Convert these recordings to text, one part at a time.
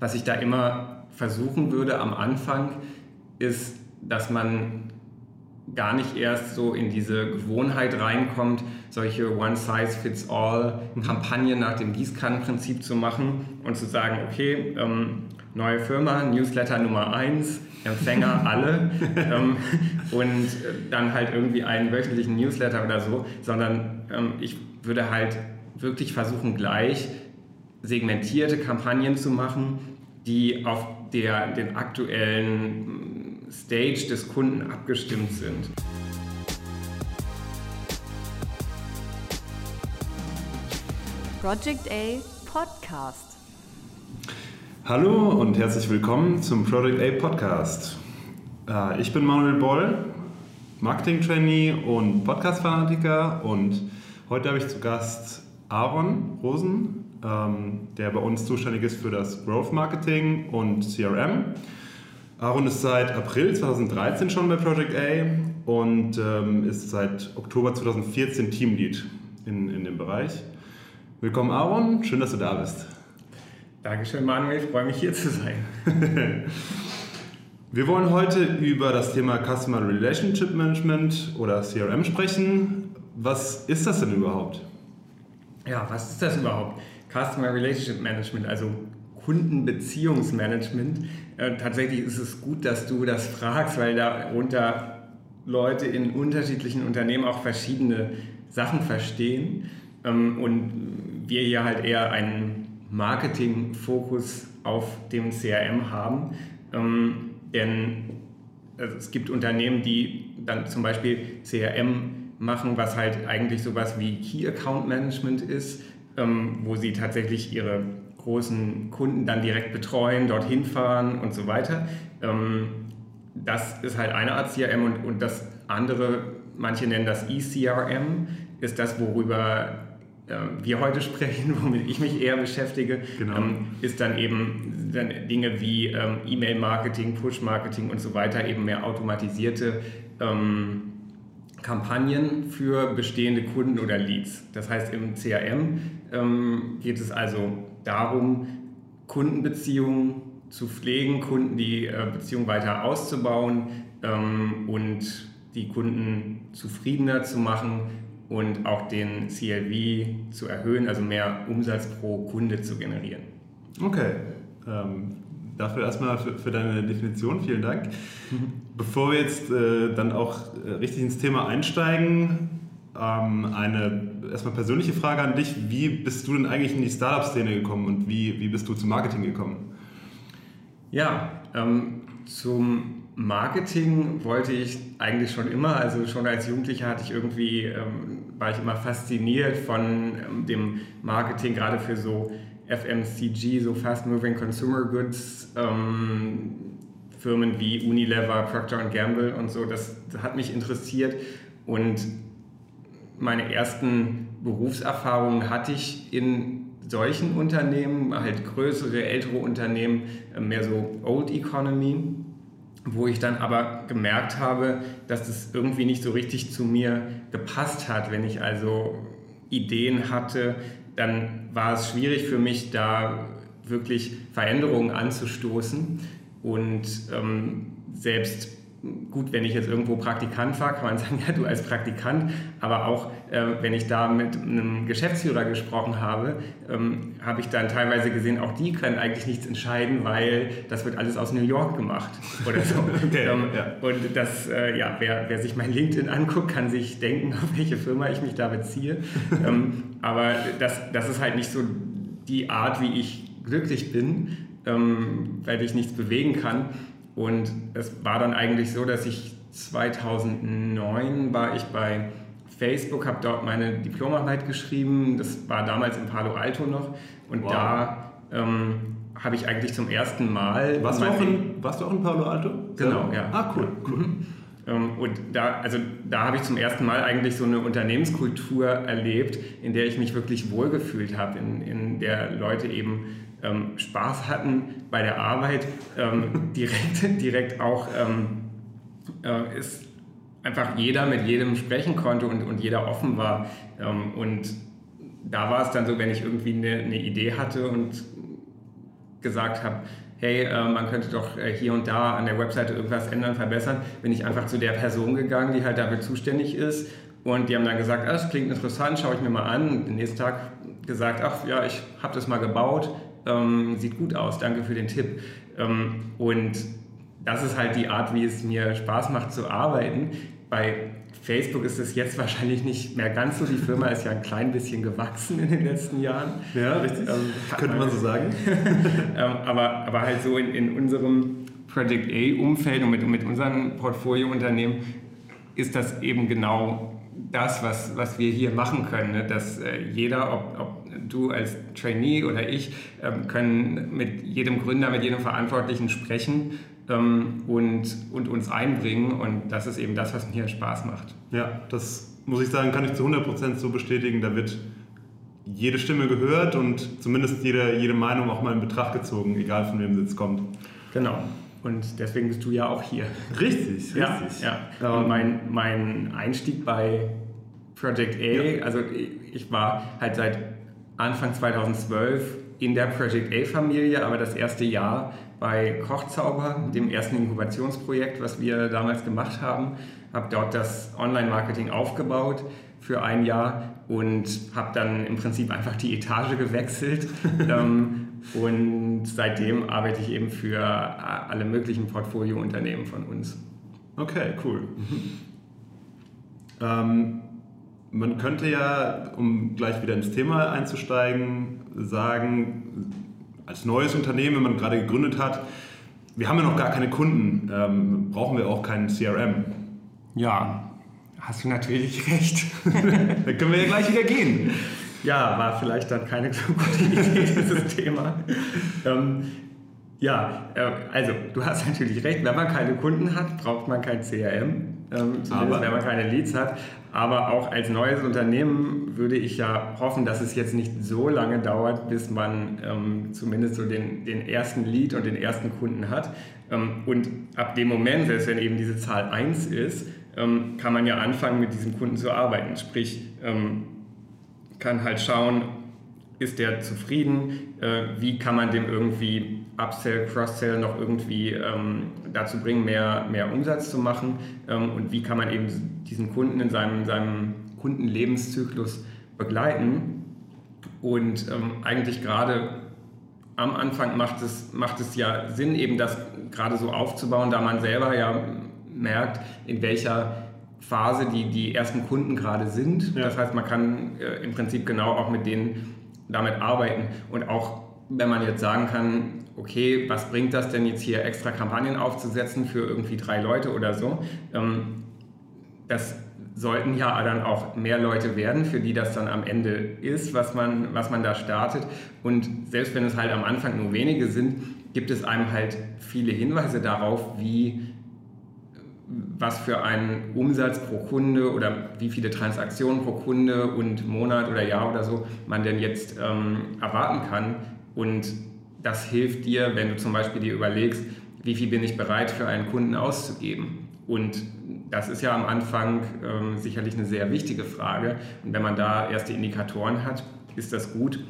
Was ich da immer versuchen würde am Anfang, ist, dass man gar nicht erst so in diese Gewohnheit reinkommt, solche One-Size-Fits-All-Kampagnen nach dem Gießkannenprinzip zu machen und zu sagen, okay, ähm, neue Firma, Newsletter Nummer 1, Empfänger alle ähm, und dann halt irgendwie einen wöchentlichen Newsletter oder so, sondern ähm, ich würde halt wirklich versuchen, gleich segmentierte Kampagnen zu machen, die auf der, den aktuellen mm, Stage des Kunden abgestimmt sind. Project A Podcast. Hallo und herzlich willkommen zum Project A Podcast. Äh, ich bin Manuel Boll, Marketing-Trainee und Podcast-Fanatiker und heute habe ich zu Gast Aaron Rosen, ähm, der bei uns zuständig ist für das Growth Marketing und CRM. Aaron ist seit April 2013 schon bei Project A und ähm, ist seit Oktober 2014 Teamlead in, in dem Bereich. Willkommen Aaron, schön, dass du da bist. Dankeschön Manuel, ich freue mich hier zu sein. Wir wollen heute über das Thema Customer Relationship Management oder CRM sprechen. Was ist das denn überhaupt? Ja, was ist das überhaupt? Customer Relationship Management, also Kundenbeziehungsmanagement. Äh, tatsächlich ist es gut, dass du das fragst, weil darunter Leute in unterschiedlichen Unternehmen auch verschiedene Sachen verstehen. Ähm, und wir hier halt eher einen Marketing-Fokus auf dem CRM haben. Ähm, denn also es gibt Unternehmen, die dann zum Beispiel CRM machen, was halt eigentlich sowas wie Key Account Management ist, ähm, wo sie tatsächlich ihre großen Kunden dann direkt betreuen, dorthin fahren und so weiter. Ähm, das ist halt eine Art CRM und, und das andere, manche nennen das eCRM, ist das, worüber äh, wir heute sprechen, womit ich mich eher beschäftige, genau. ähm, ist dann eben dann Dinge wie ähm, E-Mail-Marketing, Push-Marketing und so weiter, eben mehr automatisierte ähm, Kampagnen für bestehende Kunden oder Leads. Das heißt, im CRM ähm, geht es also darum, Kundenbeziehungen zu pflegen, Kunden die äh, Beziehung weiter auszubauen ähm, und die Kunden zufriedener zu machen und auch den CLV zu erhöhen, also mehr Umsatz pro Kunde zu generieren. Okay, ähm, dafür erstmal für, für, deine Definition, vielen Dank. Mhm. Bevor wir jetzt äh, dann auch äh, richtig ins Thema einsteigen, ähm, eine erstmal persönliche Frage an dich. Wie bist du denn eigentlich in die Startup-Szene gekommen und wie, wie bist du zum Marketing gekommen? Ja, ähm, zum Marketing wollte ich eigentlich schon immer, also schon als Jugendlicher hatte ich irgendwie, ähm, war ich immer fasziniert von ähm, dem Marketing, gerade für so FMCG, so Fast Moving Consumer Goods, ähm, Firmen wie Unilever, Procter Gamble und so, das, das hat mich interessiert und meine ersten Berufserfahrungen hatte ich in solchen Unternehmen, halt größere, ältere Unternehmen, äh, mehr so Old Economy wo ich dann aber gemerkt habe, dass das irgendwie nicht so richtig zu mir gepasst hat. Wenn ich also Ideen hatte, dann war es schwierig für mich, da wirklich Veränderungen anzustoßen. Und ähm, selbst gut, wenn ich jetzt irgendwo Praktikant war, kann man sagen, ja, du als Praktikant, aber auch äh, wenn ich da mit einem Geschäftsführer gesprochen habe, ähm, habe ich dann teilweise gesehen, auch die können eigentlich nichts entscheiden, weil das wird alles aus New York gemacht oder so. okay, ähm, ja. Und das, äh, ja, wer, wer sich mein LinkedIn anguckt, kann sich denken, auf welche Firma ich mich da beziehe. ähm, aber das, das ist halt nicht so die Art, wie ich glücklich bin, ähm, weil ich nichts bewegen kann. Und es war dann eigentlich so, dass ich 2009 war ich bei Facebook, habe dort meine Diplomarbeit geschrieben. Das war damals in Palo Alto noch. Und wow. da ähm, habe ich eigentlich zum ersten Mal. Warst, du auch, in, warst du auch in Palo Alto? Genau, ja. Ah, cool, cool. Ähm, und da, also da habe ich zum ersten Mal eigentlich so eine Unternehmenskultur erlebt, in der ich mich wirklich wohlgefühlt habe, in, in der Leute eben ähm, Spaß hatten bei der Arbeit, ähm, direkt, direkt auch ähm, äh, ist einfach jeder mit jedem sprechen konnte und, und jeder offen war. Ähm, und da war es dann so, wenn ich irgendwie eine, eine Idee hatte und gesagt habe, hey, äh, man könnte doch äh, hier und da an der Webseite irgendwas ändern, verbessern, bin ich einfach zu der Person gegangen, die halt dafür zuständig ist. Und die haben dann gesagt, ah, das klingt interessant, schaue ich mir mal an. Und den nächsten Tag gesagt, ach ja, ich habe das mal gebaut, ähm, sieht gut aus, danke für den Tipp. Ähm, und das ist halt die Art, wie es mir Spaß macht zu arbeiten. Bei Facebook ist es jetzt wahrscheinlich nicht mehr ganz so. Die Firma ist ja ein klein bisschen gewachsen in den letzten Jahren. Ja, richtig. Ähm, Könnte man so sagen. ähm, aber, aber halt so in, in unserem Project A-Umfeld und mit, mit unseren Portfoliounternehmen ist das eben genau das, was, was wir hier machen können. Ne? Dass äh, jeder, ob, ob du als Trainee oder ich, ähm, können mit jedem Gründer, mit jedem Verantwortlichen sprechen ähm, und, und uns einbringen. Und das ist eben das, was mir Spaß macht. Ja, das muss ich sagen, kann ich zu 100% so bestätigen. Da wird jede Stimme gehört und zumindest jede, jede Meinung auch mal in Betracht gezogen, egal von wem sie kommt. Genau. Und deswegen bist du ja auch hier. Richtig, ja, richtig. Ja. ja. Und mein, mein Einstieg bei Project A, ja. also ich war halt seit Anfang 2012 in der Project A-Familie, aber das erste Jahr bei Kochzauber, dem ersten Inkubationsprojekt, was wir damals gemacht haben. Habe dort das Online-Marketing aufgebaut für ein Jahr und habe dann im Prinzip einfach die Etage gewechselt. Ähm, und seitdem arbeite ich eben für alle möglichen Portfoliounternehmen von uns. Okay, cool. Mhm. Ähm, man könnte ja, um gleich wieder ins Thema einzusteigen, sagen, als neues Unternehmen, wenn man gerade gegründet hat, wir haben ja noch gar keine Kunden, ähm, brauchen wir auch keinen CRM. Ja, hast du natürlich recht. dann können wir ja gleich wieder gehen. Ja, war vielleicht dann keine so gute Idee, dieses Thema. Ähm, ja, äh, also du hast natürlich recht, wenn man keine Kunden hat, braucht man kein CRM, ähm, zumindest wenn man keine Leads hat. Aber auch als neues Unternehmen würde ich ja hoffen, dass es jetzt nicht so lange dauert, bis man ähm, zumindest so den, den ersten Lead und den ersten Kunden hat. Ähm, und ab dem Moment, selbst wenn eben diese Zahl 1 ist, ähm, kann man ja anfangen, mit diesem Kunden zu arbeiten. Sprich, ähm, kann halt schauen, ist der zufrieden, äh, wie kann man dem irgendwie Upsell, Cross-Sell noch irgendwie ähm, dazu bringen, mehr, mehr Umsatz zu machen ähm, und wie kann man eben diesen Kunden in seinem, seinem Kundenlebenszyklus begleiten. Und ähm, eigentlich gerade am Anfang macht es, macht es ja Sinn, eben das gerade so aufzubauen, da man selber ja merkt, in welcher Phase die, die ersten Kunden gerade sind. Ja. Das heißt, man kann äh, im Prinzip genau auch mit denen damit arbeiten und auch wenn man jetzt sagen kann, okay, was bringt das denn jetzt hier extra Kampagnen aufzusetzen für irgendwie drei Leute oder so? Ähm, das sollten ja dann auch mehr Leute werden, für die das dann am Ende ist, was man, was man da startet. Und selbst wenn es halt am Anfang nur wenige sind, gibt es einem halt viele Hinweise darauf, wie was für einen Umsatz pro Kunde oder wie viele Transaktionen pro Kunde und Monat oder Jahr oder so man denn jetzt ähm, erwarten kann. Und das hilft dir, wenn du zum Beispiel dir überlegst, wie viel bin ich bereit für einen Kunden auszugeben. Und das ist ja am Anfang ähm, sicherlich eine sehr wichtige Frage. Und wenn man da erste Indikatoren hat, ist das gut.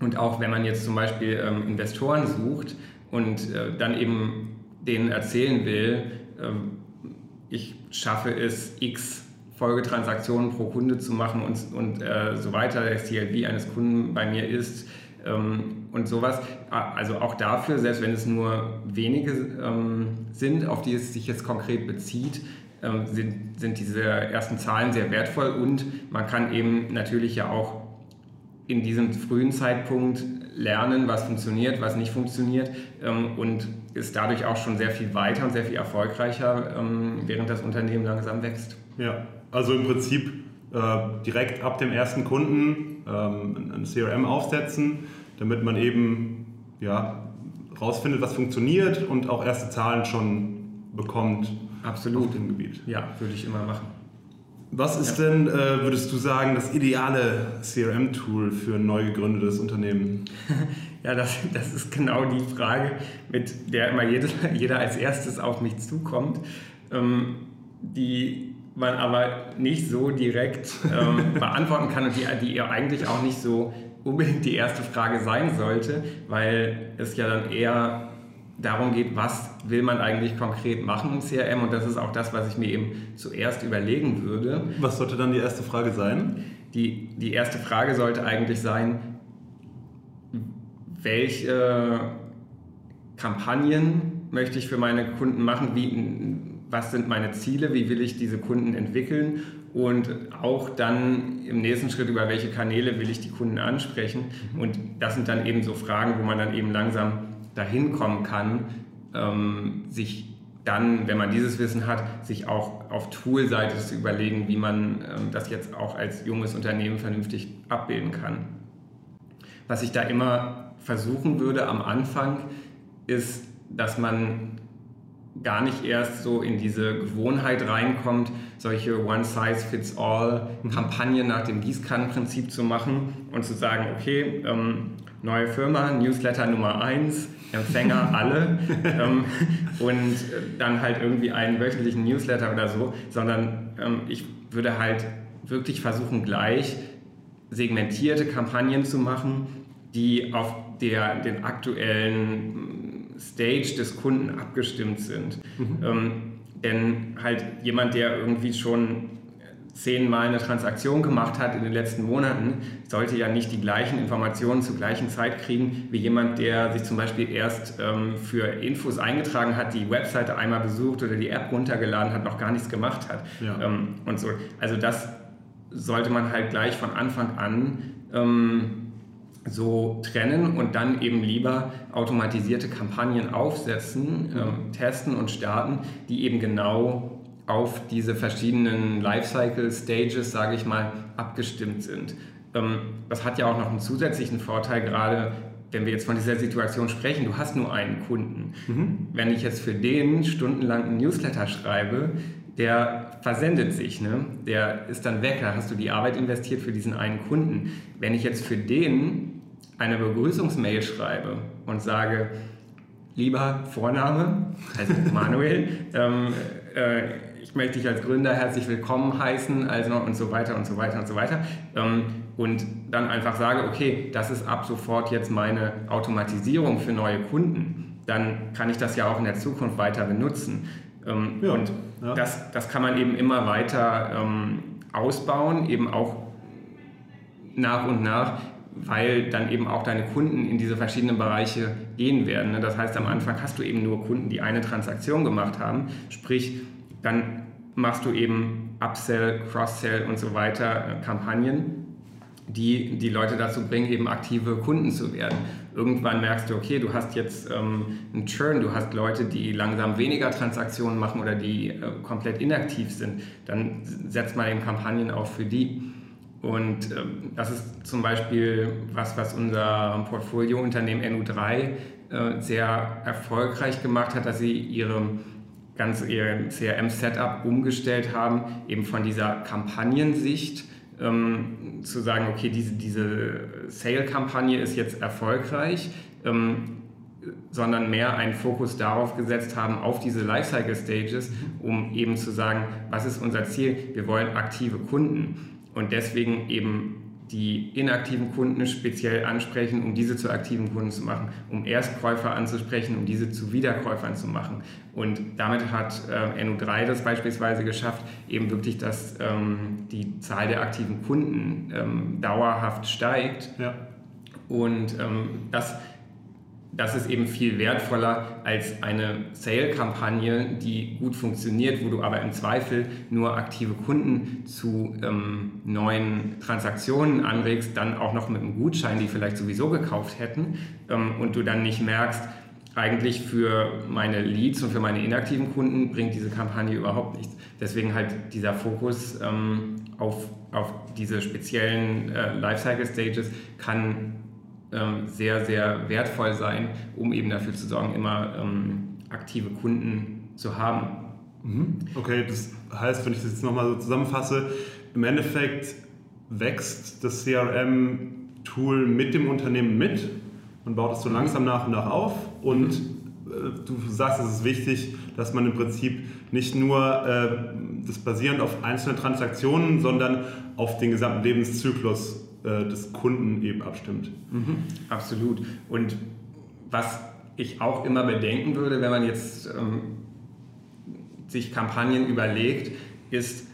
Und auch wenn man jetzt zum Beispiel ähm, Investoren sucht und äh, dann eben denen erzählen will, ähm, ich schaffe es, x Folgetransaktionen pro Kunde zu machen und, und äh, so weiter, der CLV eines Kunden bei mir ist ähm, und sowas. Also auch dafür, selbst wenn es nur wenige ähm, sind, auf die es sich jetzt konkret bezieht, ähm, sind, sind diese ersten Zahlen sehr wertvoll und man kann eben natürlich ja auch in diesem frühen Zeitpunkt lernen, was funktioniert, was nicht funktioniert ähm, und ist dadurch auch schon sehr viel weiter und sehr viel erfolgreicher, ähm, während das Unternehmen langsam wächst. Ja, also im Prinzip äh, direkt ab dem ersten Kunden ähm, ein CRM aufsetzen, damit man eben ja, rausfindet, was funktioniert und auch erste Zahlen schon bekommt Absolut. auf dem Gebiet. Ja, würde ich immer machen. Was ist ja. denn, äh, würdest du sagen, das ideale CRM-Tool für ein neu gegründetes Unternehmen? ja, das, das ist genau die Frage, mit der immer jeder, jeder als erstes auf mich zukommt, ähm, die man aber nicht so direkt ähm, beantworten kann und die, die eigentlich auch nicht so unbedingt die erste Frage sein sollte, weil es ja dann eher darum geht, was will man eigentlich konkret machen im CRM und das ist auch das, was ich mir eben zuerst überlegen würde. Was sollte dann die erste Frage sein? Die, die erste Frage sollte eigentlich sein, welche Kampagnen möchte ich für meine Kunden machen, wie, was sind meine Ziele, wie will ich diese Kunden entwickeln und auch dann im nächsten Schritt, über welche Kanäle will ich die Kunden ansprechen. Und das sind dann eben so Fragen, wo man dann eben langsam dahin kommen kann, ähm, sich dann, wenn man dieses Wissen hat, sich auch auf Toolseite zu überlegen, wie man ähm, das jetzt auch als junges Unternehmen vernünftig abbilden kann. Was ich da immer versuchen würde am Anfang, ist, dass man gar nicht erst so in diese Gewohnheit reinkommt, solche One-Size-Fits-All-Kampagnen nach dem Gießkannenprinzip zu machen und zu sagen, okay, ähm, neue Firma, Newsletter Nummer 1, Empfänger alle ähm, und dann halt irgendwie einen wöchentlichen Newsletter oder so, sondern ähm, ich würde halt wirklich versuchen, gleich segmentierte Kampagnen zu machen, die auf der, den aktuellen Stage des Kunden abgestimmt sind. Mhm. Ähm, denn halt jemand, der irgendwie schon zehnmal eine Transaktion gemacht hat in den letzten Monaten, sollte ja nicht die gleichen Informationen zur gleichen Zeit kriegen wie jemand, der sich zum Beispiel erst ähm, für Infos eingetragen hat, die Webseite einmal besucht oder die App runtergeladen hat, noch gar nichts gemacht hat. Ja. Ähm, und so. Also das sollte man halt gleich von Anfang an ähm, so trennen und dann eben lieber automatisierte Kampagnen aufsetzen, ähm, testen und starten, die eben genau auf diese verschiedenen Lifecycle-Stages, sage ich mal, abgestimmt sind. Ähm, das hat ja auch noch einen zusätzlichen Vorteil, gerade wenn wir jetzt von dieser Situation sprechen, du hast nur einen Kunden. Mhm. Wenn ich jetzt für den stundenlang einen Newsletter schreibe, der versendet sich, ne? der ist dann weg, da hast du die Arbeit investiert für diesen einen Kunden. Wenn ich jetzt für den eine Begrüßungsmail schreibe und sage, lieber Vorname, also Manuel, ähm, äh, möchte dich als Gründer herzlich willkommen heißen, also und so weiter und so weiter und so weiter. Ähm, und dann einfach sage, okay, das ist ab sofort jetzt meine Automatisierung für neue Kunden, dann kann ich das ja auch in der Zukunft weiter benutzen. Ähm, ja, und ja. Das, das kann man eben immer weiter ähm, ausbauen, eben auch nach und nach weil dann eben auch deine Kunden in diese verschiedenen Bereiche gehen werden. Ne? Das heißt, am Anfang hast du eben nur Kunden, die eine Transaktion gemacht haben, sprich, dann machst du eben Upsell, Cross-Sell und so weiter äh, Kampagnen, die die Leute dazu bringen, eben aktive Kunden zu werden. Irgendwann merkst du, okay, du hast jetzt ähm, einen Churn, du hast Leute, die langsam weniger Transaktionen machen oder die äh, komplett inaktiv sind. Dann setzt man eben Kampagnen auch für die. Und ähm, das ist zum Beispiel was, was unser Portfoliounternehmen NU3 äh, sehr erfolgreich gemacht hat, dass sie ihre ganz ihr CRM-Setup umgestellt haben, eben von dieser Kampagnensicht ähm, zu sagen, okay, diese, diese Sale-Kampagne ist jetzt erfolgreich, ähm, sondern mehr einen Fokus darauf gesetzt haben, auf diese Lifecycle-Stages, um eben zu sagen, was ist unser Ziel? Wir wollen aktive Kunden und deswegen eben die inaktiven Kunden speziell ansprechen, um diese zu aktiven Kunden zu machen, um Erstkäufer anzusprechen, um diese zu Wiederkäufern zu machen. Und damit hat äh, NU3 das beispielsweise geschafft, eben wirklich, dass ähm, die Zahl der aktiven Kunden ähm, dauerhaft steigt. Ja. Und ähm, das das ist eben viel wertvoller als eine Sale-Kampagne, die gut funktioniert, wo du aber im Zweifel nur aktive Kunden zu ähm, neuen Transaktionen anregst, dann auch noch mit einem Gutschein, die vielleicht sowieso gekauft hätten ähm, und du dann nicht merkst, eigentlich für meine Leads und für meine inaktiven Kunden bringt diese Kampagne überhaupt nichts. Deswegen halt dieser Fokus ähm, auf, auf diese speziellen äh, Lifecycle-Stages kann ähm, sehr, sehr wertvoll sein, um eben dafür zu sorgen, immer ähm, aktive Kunden zu haben. Mhm. Okay, das heißt, wenn ich das jetzt nochmal so zusammenfasse, im Endeffekt wächst das CRM-Tool mit dem Unternehmen mit und baut es so langsam nach und nach auf und äh, du sagst, es ist wichtig, dass man im Prinzip nicht nur äh, das basierend auf einzelnen Transaktionen, sondern auf den gesamten Lebenszyklus äh, des Kunden eben abstimmt. Mhm, absolut. Und was ich auch immer bedenken würde, wenn man jetzt ähm, sich Kampagnen überlegt, ist,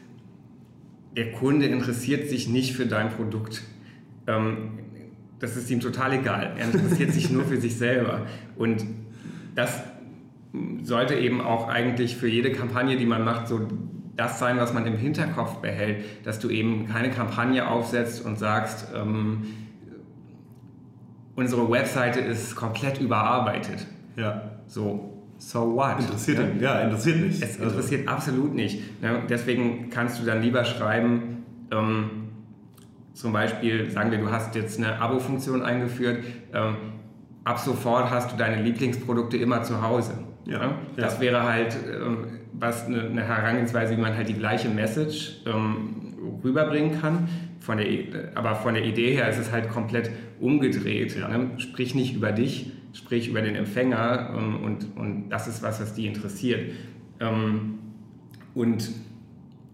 der Kunde interessiert sich nicht für dein Produkt. Ähm, das ist ihm total egal. Er interessiert sich nur für sich selber. Und das sollte eben auch eigentlich für jede Kampagne, die man macht, so das sein, was man im Hinterkopf behält, dass du eben keine Kampagne aufsetzt und sagst, ähm, unsere Webseite ist komplett überarbeitet. Ja. So, so what? Interessiert, ja? ja interessiert nicht. Es also interessiert also. absolut nicht. Ja, deswegen kannst du dann lieber schreiben, ähm, zum Beispiel, sagen wir, du hast jetzt eine Abo-Funktion eingeführt, ähm, ab sofort hast du deine Lieblingsprodukte immer zu Hause. Ja, das ja. wäre halt ähm, was eine, eine, Herangehensweise, wie man halt die gleiche Message ähm, rüberbringen kann. Von der, aber von der Idee her ist es halt komplett umgedreht. Ne? Sprich nicht über dich, sprich über den Empfänger ähm, und, und das ist was, was die interessiert. Ähm, und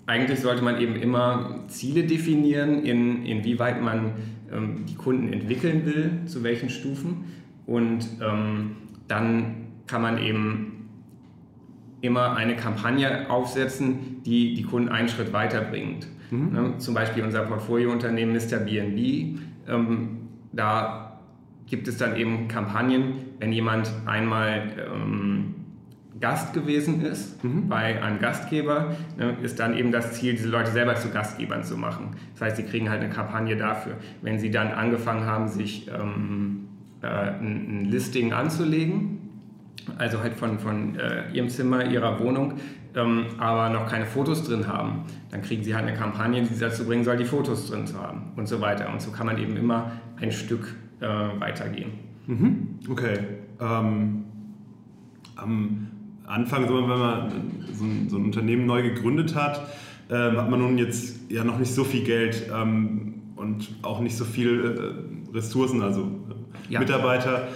eigentlich sollte man eben immer Ziele definieren, in, inwieweit man ähm, die Kunden entwickeln will, zu welchen Stufen. Und ähm, dann kann man eben immer eine Kampagne aufsetzen, die die Kunden einen Schritt weiterbringt. Mhm. Ne? Zum Beispiel unser Portfoliounternehmen Mr. B&B. Ähm, da gibt es dann eben Kampagnen, wenn jemand einmal ähm, Gast gewesen ist mhm. bei einem Gastgeber, ne, ist dann eben das Ziel, diese Leute selber zu Gastgebern zu machen. Das heißt, sie kriegen halt eine Kampagne dafür. Wenn sie dann angefangen haben, sich ähm, äh, ein, ein Listing anzulegen, also halt von, von äh, ihrem Zimmer, ihrer Wohnung, ähm, aber noch keine Fotos drin haben, dann kriegen sie halt eine Kampagne, die sie dazu bringen soll, die Fotos drin zu haben und so weiter. Und so kann man eben immer ein Stück äh, weitergehen. Mhm. Okay. Ähm, am Anfang, wenn man so ein, so ein Unternehmen neu gegründet hat, äh, hat man nun jetzt ja noch nicht so viel Geld ähm, und auch nicht so viele äh, Ressourcen, also ja. Mitarbeiter.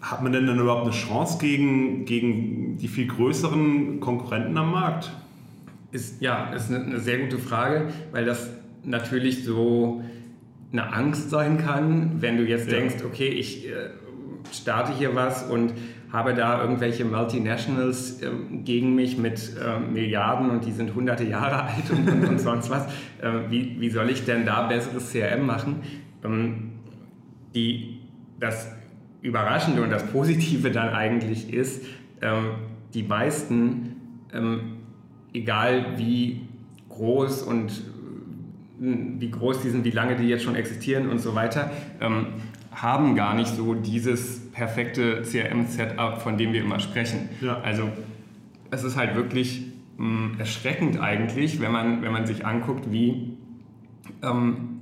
Hat man denn dann überhaupt eine Chance gegen, gegen die viel größeren Konkurrenten am Markt? Ist, ja, ist eine, eine sehr gute Frage, weil das natürlich so eine Angst sein kann, wenn du jetzt ja. denkst, okay, ich äh, starte hier was und habe da irgendwelche Multinationals äh, gegen mich mit äh, Milliarden und die sind hunderte Jahre alt und, und, und sonst was. Äh, wie, wie soll ich denn da besseres CRM machen? Ähm, die, das Überraschende und das Positive dann eigentlich ist, ähm, die meisten, ähm, egal wie groß und äh, wie groß die sind, wie lange die jetzt schon existieren und so weiter, ähm, haben gar nicht so dieses perfekte CRM-Setup, von dem wir immer sprechen. Ja. Also es ist halt wirklich mh, erschreckend eigentlich, wenn man, wenn man sich anguckt, wie ähm,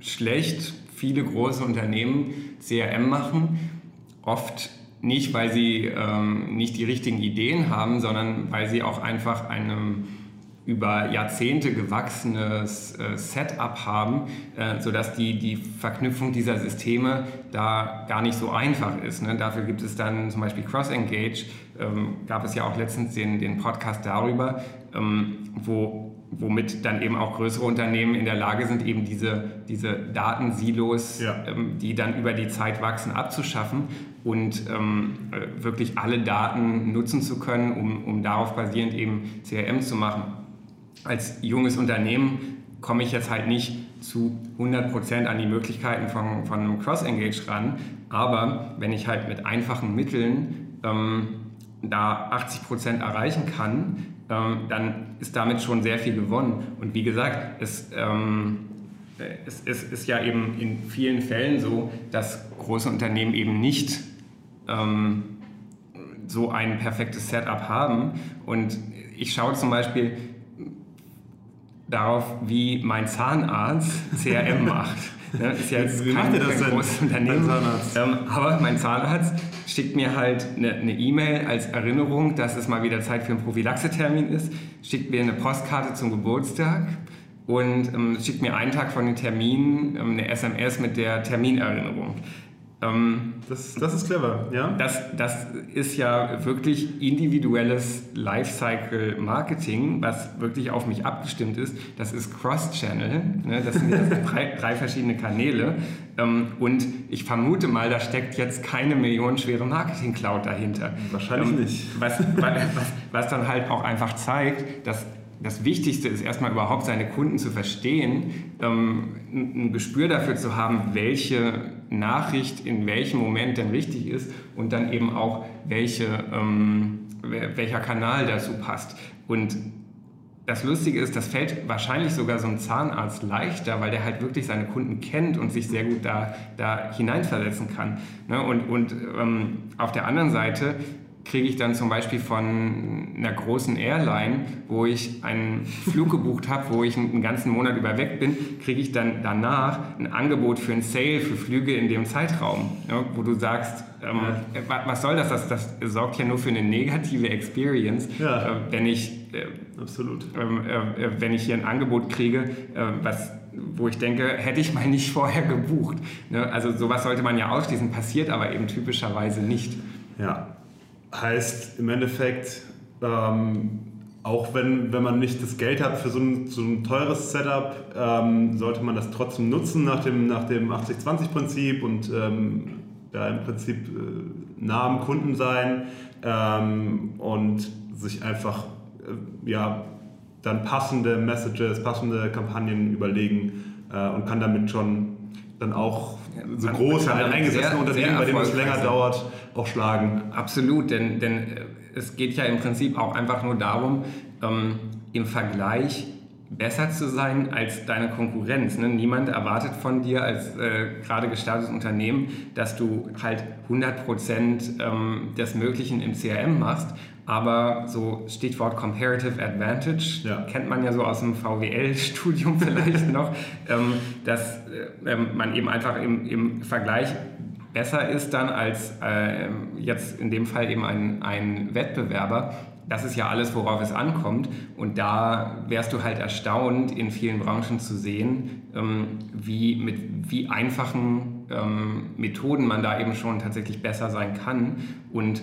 schlecht viele große Unternehmen CRM machen, oft nicht, weil sie ähm, nicht die richtigen Ideen haben, sondern weil sie auch einfach einem über Jahrzehnte gewachsenes äh, Setup haben, äh, sodass die, die Verknüpfung dieser Systeme da gar nicht so einfach ist. Ne? Dafür gibt es dann zum Beispiel Cross-Engage, ähm, gab es ja auch letztens den, den Podcast darüber, ähm, wo womit dann eben auch größere Unternehmen in der Lage sind, eben diese, diese Datensilos, ja. ähm, die dann über die Zeit wachsen, abzuschaffen und ähm, äh, wirklich alle Daten nutzen zu können, um, um darauf basierend eben CRM zu machen. Als junges Unternehmen komme ich jetzt halt nicht zu 100% an die Möglichkeiten von, von einem Cross-Engage ran, aber wenn ich halt mit einfachen Mitteln ähm, da 80% erreichen kann, ähm, dann ist damit schon sehr viel gewonnen. Und wie gesagt, es, ähm, es, es, ist ja eben in vielen Fällen so, dass große Unternehmen eben nicht ähm, so ein perfektes Setup haben. Und ich schaue zum Beispiel darauf, wie mein Zahnarzt CRM macht. Ja, ist ja jetzt Wie kein, kein großes Unternehmen. Ähm, aber mein Zahnarzt schickt mir halt eine E-Mail e als Erinnerung, dass es mal wieder Zeit für einen Prophylaxetermin ist, schickt mir eine Postkarte zum Geburtstag und ähm, schickt mir einen Tag von den Terminen ähm, eine SMS mit der Terminerinnerung. Ähm, das, das ist clever, ja? Das, das ist ja wirklich individuelles Lifecycle-Marketing, was wirklich auf mich abgestimmt ist. Das ist Cross-Channel, ne? das sind jetzt drei, drei, verschiedene Kanäle. Ähm, und ich vermute mal, da steckt jetzt keine millionenschwere Marketing-Cloud dahinter. Wahrscheinlich ähm, nicht. Was, was, was dann halt auch einfach zeigt, dass das Wichtigste ist erstmal überhaupt seine Kunden zu verstehen, ähm, ein Gespür dafür zu haben, welche Nachricht in welchem Moment denn richtig ist und dann eben auch welche, ähm, welcher Kanal dazu passt. Und das Lustige ist, das fällt wahrscheinlich sogar so einem Zahnarzt leichter, weil der halt wirklich seine Kunden kennt und sich sehr gut da, da hineinversetzen kann. Ne? Und, und ähm, auf der anderen Seite kriege ich dann zum Beispiel von einer großen Airline, wo ich einen Flug gebucht habe, wo ich einen ganzen Monat über weg bin, kriege ich dann danach ein Angebot für ein Sale für Flüge in dem Zeitraum, ja, wo du sagst, ähm, ja. was soll das? das? Das sorgt ja nur für eine negative Experience, ja. äh, wenn ich äh, absolut, ähm, äh, äh, wenn ich hier ein Angebot kriege, äh, was wo ich denke, hätte ich mal nicht vorher gebucht. Ne? Also sowas sollte man ja ausschließen, passiert aber eben typischerweise nicht. Ja, Heißt im Endeffekt, ähm, auch wenn, wenn man nicht das Geld hat für so ein, so ein teures Setup, ähm, sollte man das trotzdem nutzen nach dem, nach dem 80-20-Prinzip und ähm, ja, im Prinzip äh, nah am Kunden sein ähm, und sich einfach äh, ja, dann passende Messages, passende Kampagnen überlegen äh, und kann damit schon dann auch so große eingesetzte Unternehmen, bei denen es länger dauert, auch schlagen. Absolut, denn, denn äh, es geht ja im Prinzip auch einfach nur darum, ähm, im Vergleich besser zu sein als deine Konkurrenz. Ne? Niemand erwartet von dir als äh, gerade gestartetes Unternehmen, dass du halt 100% ähm, des Möglichen im CRM machst, aber so Stichwort Comparative Advantage, ja. kennt man ja so aus dem VWL-Studium vielleicht noch, ähm, dass äh, man eben einfach im, im Vergleich besser ist dann als äh, jetzt in dem Fall eben ein, ein Wettbewerber. Das ist ja alles, worauf es ankommt. Und da wärst du halt erstaunt, in vielen Branchen zu sehen, ähm, wie, mit wie einfachen ähm, Methoden man da eben schon tatsächlich besser sein kann. Und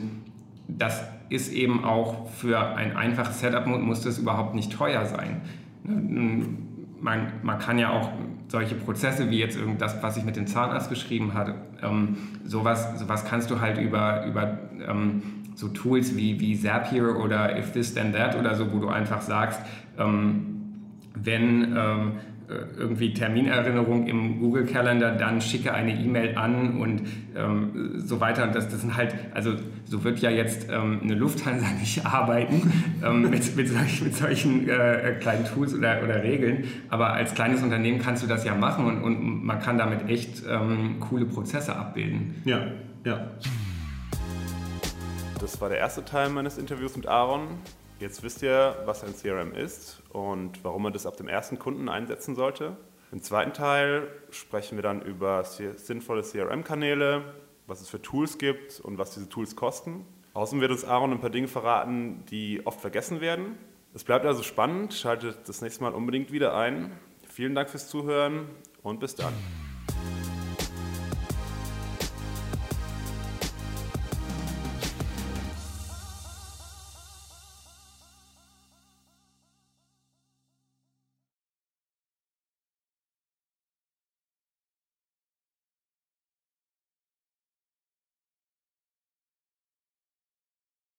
das ist eben auch für ein einfaches Setup, muss das überhaupt nicht teuer sein. Man, man kann ja auch solche Prozesse wie jetzt irgendwas, was ich mit dem Zahnarzt geschrieben hatte, ähm, sowas, sowas kannst du halt über, über ähm, so Tools wie, wie Zapier oder If This Then That oder so, wo du einfach sagst, ähm, wenn ähm, äh, irgendwie Terminerinnerung im Google Calendar, dann schicke eine E-Mail an und ähm, so weiter. Und das, das sind halt, also so wird ja jetzt ähm, eine Lufthansa nicht arbeiten ähm, mit, mit, solch, mit, solchen äh, kleinen Tools oder, oder, Regeln. Aber als kleines Unternehmen kannst du das ja machen und, und man kann damit echt ähm, coole Prozesse abbilden. Ja, ja. Das war der erste Teil meines Interviews mit Aaron. Jetzt wisst ihr, was ein CRM ist und warum man das ab dem ersten Kunden einsetzen sollte. Im zweiten Teil sprechen wir dann über sinnvolle CRM-Kanäle, was es für Tools gibt und was diese Tools kosten. Außerdem wird uns Aaron ein paar Dinge verraten, die oft vergessen werden. Es bleibt also spannend, schaltet das nächste Mal unbedingt wieder ein. Vielen Dank fürs Zuhören und bis dann.